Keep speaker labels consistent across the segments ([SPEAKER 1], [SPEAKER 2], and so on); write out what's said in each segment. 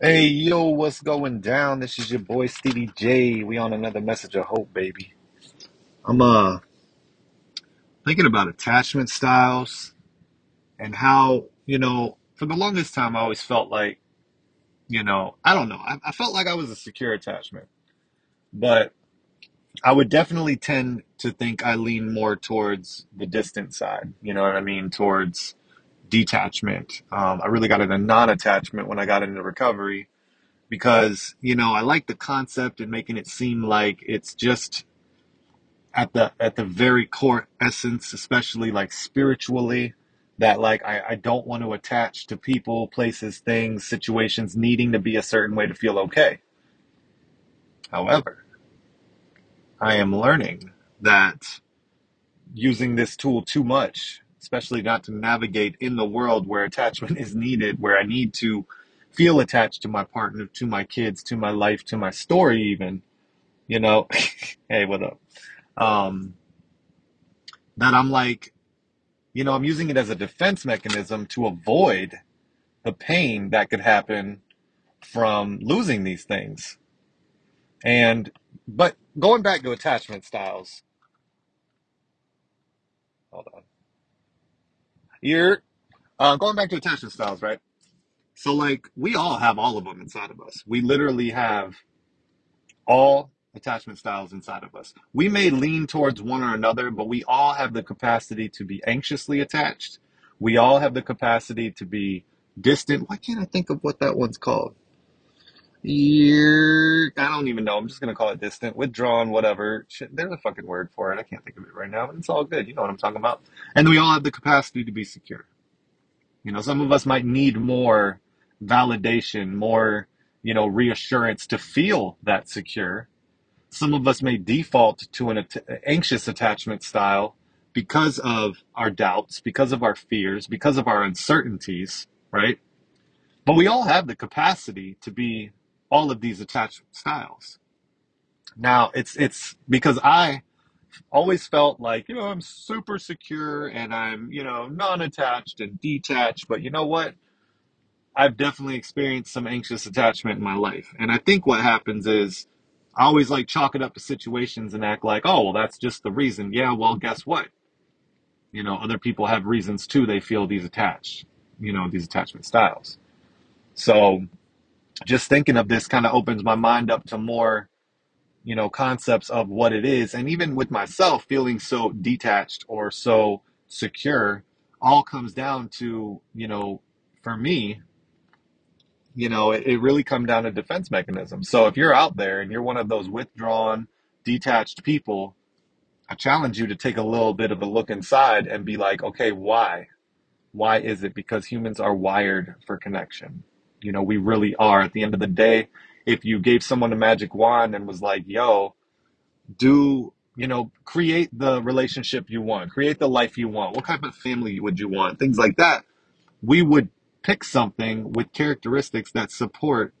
[SPEAKER 1] Hey, yo, what's going down? This is your boy Stevie J. We on another message of hope, baby. I'm uh thinking about attachment styles and how, you know, for the longest time I always felt like, you know, I don't know. I, I felt like I was a secure attachment, but I would definitely tend to think I lean more towards the distant side. You know what I mean? Towards detachment. Um, I really got into non-attachment when I got into recovery because you know I like the concept and making it seem like it's just at the at the very core essence, especially like spiritually, that like I, I don't want to attach to people, places, things, situations needing to be a certain way to feel okay. However, I am learning that using this tool too much, especially not to navigate in the world where attachment is needed, where I need to feel attached to my partner, to my kids, to my life, to my story even, you know, hey, what up? Um, that I'm like, you know, I'm using it as a defense mechanism to avoid the pain that could happen from losing these things. And, but going back to attachment styles, hold on. You're, uh, going back to attachment styles, right? So, like, we all have all of them inside of us. We literally have all attachment styles inside of us. We may lean towards one or another, but we all have the capacity to be anxiously attached. We all have the capacity to be distant. Why can't I think of what that one's called? You're, I don't even know. I'm just going to call it distant, withdrawn, whatever. Shit, there's a fucking word for it. I can't think of it right now, but it's all good. You know what I'm talking about. And we all have the capacity to be secure. You know, some of us might need more validation, more, you know, reassurance to feel that secure some of us may default to an at- anxious attachment style because of our doubts, because of our fears, because of our uncertainties, right? But we all have the capacity to be all of these attachment styles. Now, it's it's because I always felt like, you know, I'm super secure and I'm, you know, non-attached and detached, but you know what? I've definitely experienced some anxious attachment in my life. And I think what happens is I always like chalk it up to situations and act like, oh, well, that's just the reason. Yeah, well, guess what? You know, other people have reasons too. They feel these attached, you know, these attachment styles. So just thinking of this kind of opens my mind up to more, you know, concepts of what it is. And even with myself feeling so detached or so secure, all comes down to, you know, for me, you know, it, it really come down to defense mechanisms. So if you're out there and you're one of those withdrawn, detached people, I challenge you to take a little bit of a look inside and be like, okay, why? Why is it? Because humans are wired for connection. You know, we really are. At the end of the day, if you gave someone a magic wand and was like, yo, do, you know, create the relationship you want, create the life you want, what kind of family would you want, things like that, we would pick something with characteristics that support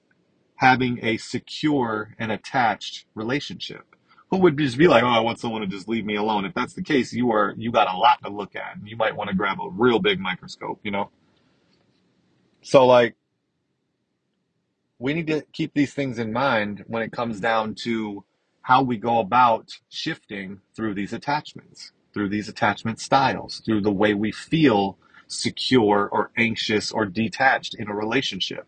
[SPEAKER 1] having a secure and attached relationship. Who would just be like, oh, I want someone to just leave me alone? If that's the case, you are you got a lot to look at. And you might want to grab a real big microscope, you know? So like we need to keep these things in mind when it comes down to how we go about shifting through these attachments, through these attachment styles, through the way we feel secure or anxious or detached in a relationship.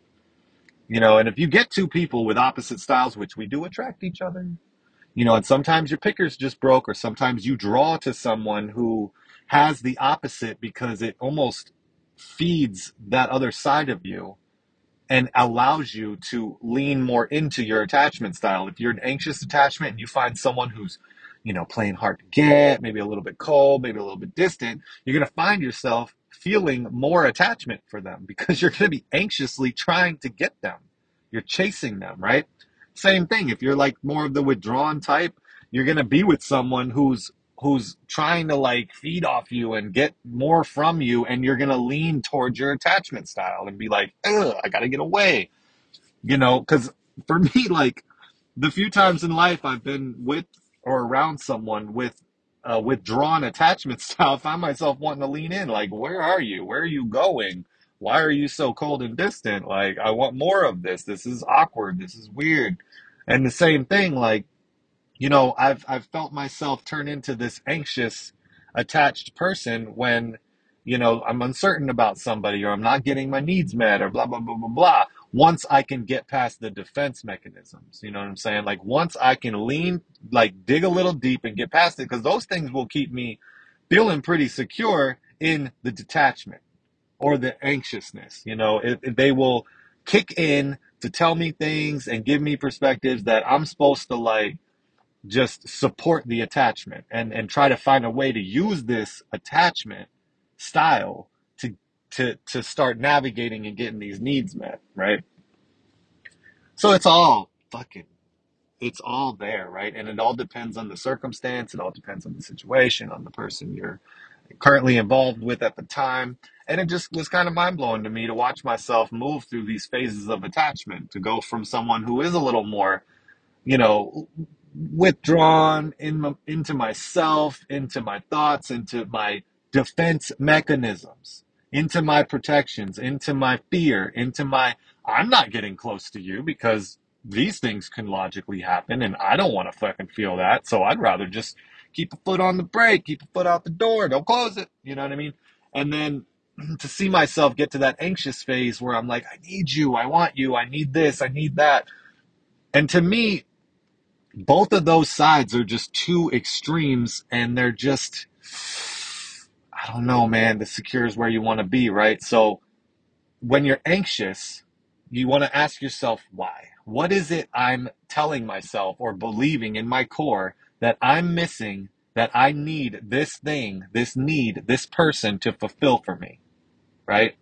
[SPEAKER 1] You know, and if you get two people with opposite styles, which we do attract each other, you know, and sometimes your picker's just broke, or sometimes you draw to someone who has the opposite because it almost feeds that other side of you and allows you to lean more into your attachment style. If you're an anxious attachment and you find someone who's, you know, playing hard to get, maybe a little bit cold, maybe a little bit distant, you're going to find yourself feeling more attachment for them because you're going to be anxiously trying to get them. You're chasing them, right? Same thing. If you're like more of the withdrawn type, you're going to be with someone who's who's trying to like feed off you and get more from you and you're going to lean towards your attachment style and be like, Ugh, I got to get away. You know, cuz for me like the few times in life I've been with or around someone with a withdrawn attachment style, I find myself wanting to lean in like, where are you? Where are you going? Why are you so cold and distant? Like, I want more of this. This is awkward. This is weird. And the same thing, like, you know, I've I've felt myself turn into this anxious, attached person when, you know, I'm uncertain about somebody or I'm not getting my needs met or blah blah blah blah blah. Once I can get past the defense mechanisms, you know what I'm saying? Like once I can lean, like dig a little deep and get past it, because those things will keep me feeling pretty secure in the detachment or the anxiousness. You know, it, it- they will kick in to tell me things and give me perspectives that I'm supposed to like just support the attachment and and try to find a way to use this attachment style to to to start navigating and getting these needs met right? So it's all fucking it's all there right? And it all depends on the circumstance. It all depends on the situation on the person you're currently involved with at the time. And it just was kind of mind-blowing to me to watch myself move through these phases of attachment to go from someone who is a little more you know, withdrawn in into myself, into my thoughts, into my defense mechanisms, into my protections, into my fear, into my I'm not getting close to you because these things can logically happen and I don't want to fucking feel that. So I'd rather just keep a foot on the brake, keep a foot out the door, don't close it. You know what I mean? And then to see myself get to that anxious phase where I'm like, I need you, I want you, I need this, I need that. And to me, both of those sides are just two extremes and they're just i don't know man the secure is where you want to be right? So when you're anxious you want to ask yourself why. What is it i'm telling myself or believing in my core that i'm missing that i need this thing this need this person to fulfill for me right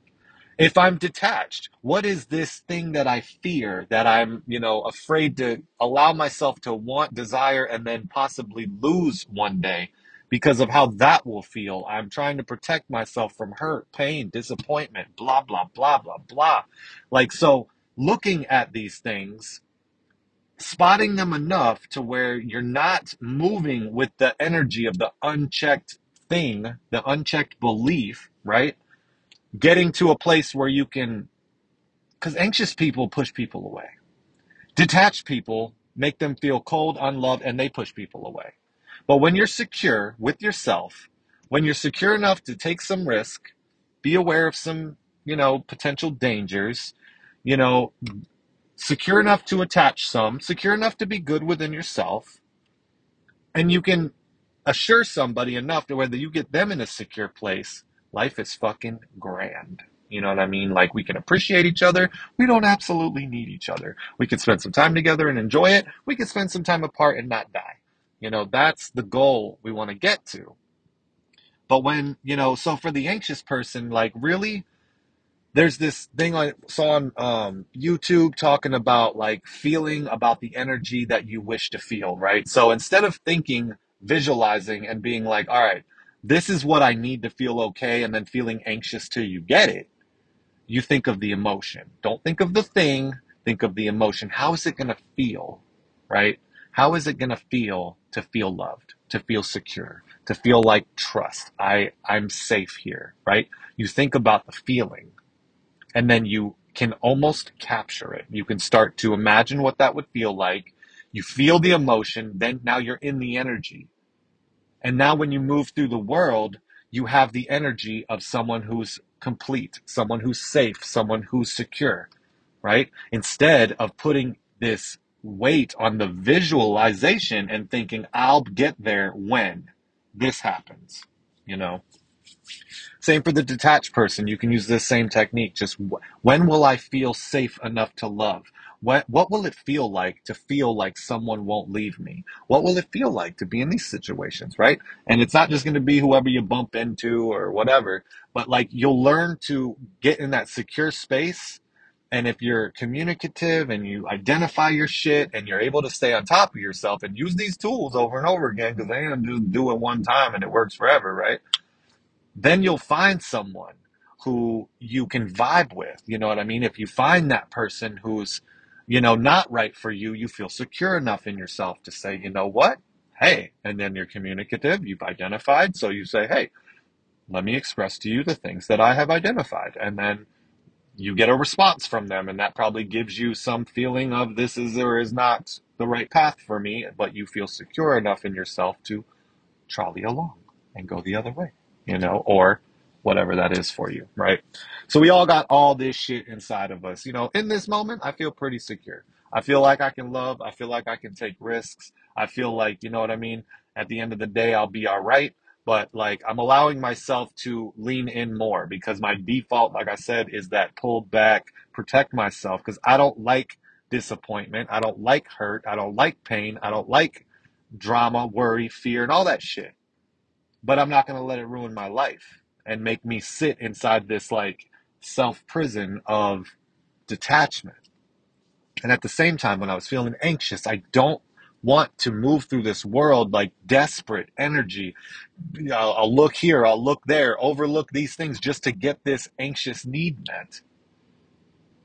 [SPEAKER 1] if I'm detached, what is this thing that I fear that I'm, you know, afraid to allow myself to want, desire, and then possibly lose one day because of how that will feel? I'm trying to protect myself from hurt, pain, disappointment, blah, blah, blah, blah, blah. Like, so looking at these things, spotting them enough to where you're not moving with the energy of the unchecked thing, the unchecked belief, right? Getting to a place where you can because anxious people push people away. Detached people make them feel cold, unloved, and they push people away. But when you're secure with yourself, when you're secure enough to take some risk, be aware of some, you know, potential dangers, you know, secure enough to attach some, secure enough to be good within yourself, and you can assure somebody enough to whether you get them in a secure place, life is fucking grand. You know what I mean? Like we can appreciate each other. We don't absolutely need each other. We can spend some time together and enjoy it. We can spend some time apart and not die. You know, that's the goal we want to get to. But when, you know, so for the anxious person, like really, there's this thing I saw on um, YouTube talking about like feeling about the energy that you wish to feel, right? So instead of thinking, visualizing, and being like, all right, this is what I need to feel okay, and then feeling anxious till you get it, you think of the emotion. Don't think of the thing, think of the emotion. How is it going to feel, right? How is it going to feel to feel loved, to feel secure, to feel like trust? I, I'm safe here, right? You think about the feeling and then you can almost capture it. You can start to imagine what that would feel like. You feel the emotion, then now you're in the energy. And now when you move through the world, you have the energy of someone who's complete, someone who's safe, someone who's secure, right? Instead of putting this weight on the visualization and thinking, I'll get there when this happens, you know? Same for the detached person. You can use this same technique. Just wh- when will I feel safe enough to love? What, what will it feel like to feel like someone won't leave me? What will it feel like to be in these situations, right? And it's not just going to be whoever you bump into or whatever, but like you'll learn to get in that secure space. And if you're communicative and you identify your shit and you're able to stay on top of yourself and use these tools over and over again, because they ain't just do it one time and it works forever, right? then you'll find someone who you can vibe with. You know what I mean? If you find that person who's, you know, not right for you, you feel secure enough in yourself to say, you know what? Hey, and then you're communicative, you've identified. So you say, hey, let me express to you the things that I have identified. And then you get a response from them and that probably gives you some feeling of this is or is not the right path for me but you feel secure enough in yourself to trolley along and go the other way you know or whatever that is for you right so we all got all this shit inside of us you know in this moment i feel pretty secure i feel like i can love i feel like i can take risks i feel like you know what i mean at the end of the day i'll be all right but like I'm allowing myself to lean in more because my default, like I said, is that pull back, protect myself because I don't like disappointment. I don't like hurt. I don't like pain. I don't like drama, worry, fear, and all that shit. But I'm not going to let it ruin my life and make me sit inside this like self prison of detachment. And at the same time, when I was feeling anxious, I don't want to move through this world like desperate energy. I'll, I'll look here, I'll look there, overlook these things just to get this anxious need met.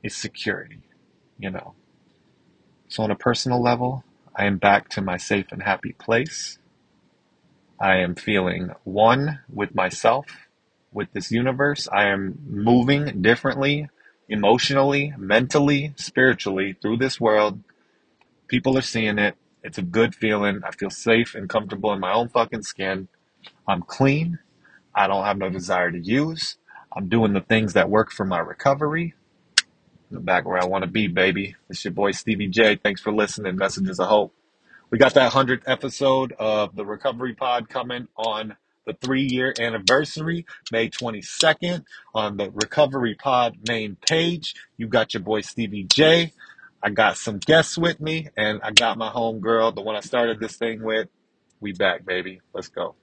[SPEAKER 1] Is security, you know. So, on a personal level, I am back to my safe and happy place. I am feeling one with myself, with this universe. I am moving differently, emotionally, mentally, spiritually through this world. People are seeing it. It's a good feeling. I feel safe and comfortable in my own fucking skin. I'm clean. I don't have no desire to use. I'm doing the things that work for my recovery. I'm back where I want to be, baby. It's your boy Stevie J. Thanks for listening. Messages of hope. We got that 100th episode of the Recovery Pod coming on the three year anniversary, May 22nd, on the Recovery Pod main page. You got your boy Stevie J. I got some guests with me, and I got my home girl, the one I started this thing with. We back, baby. Let's go.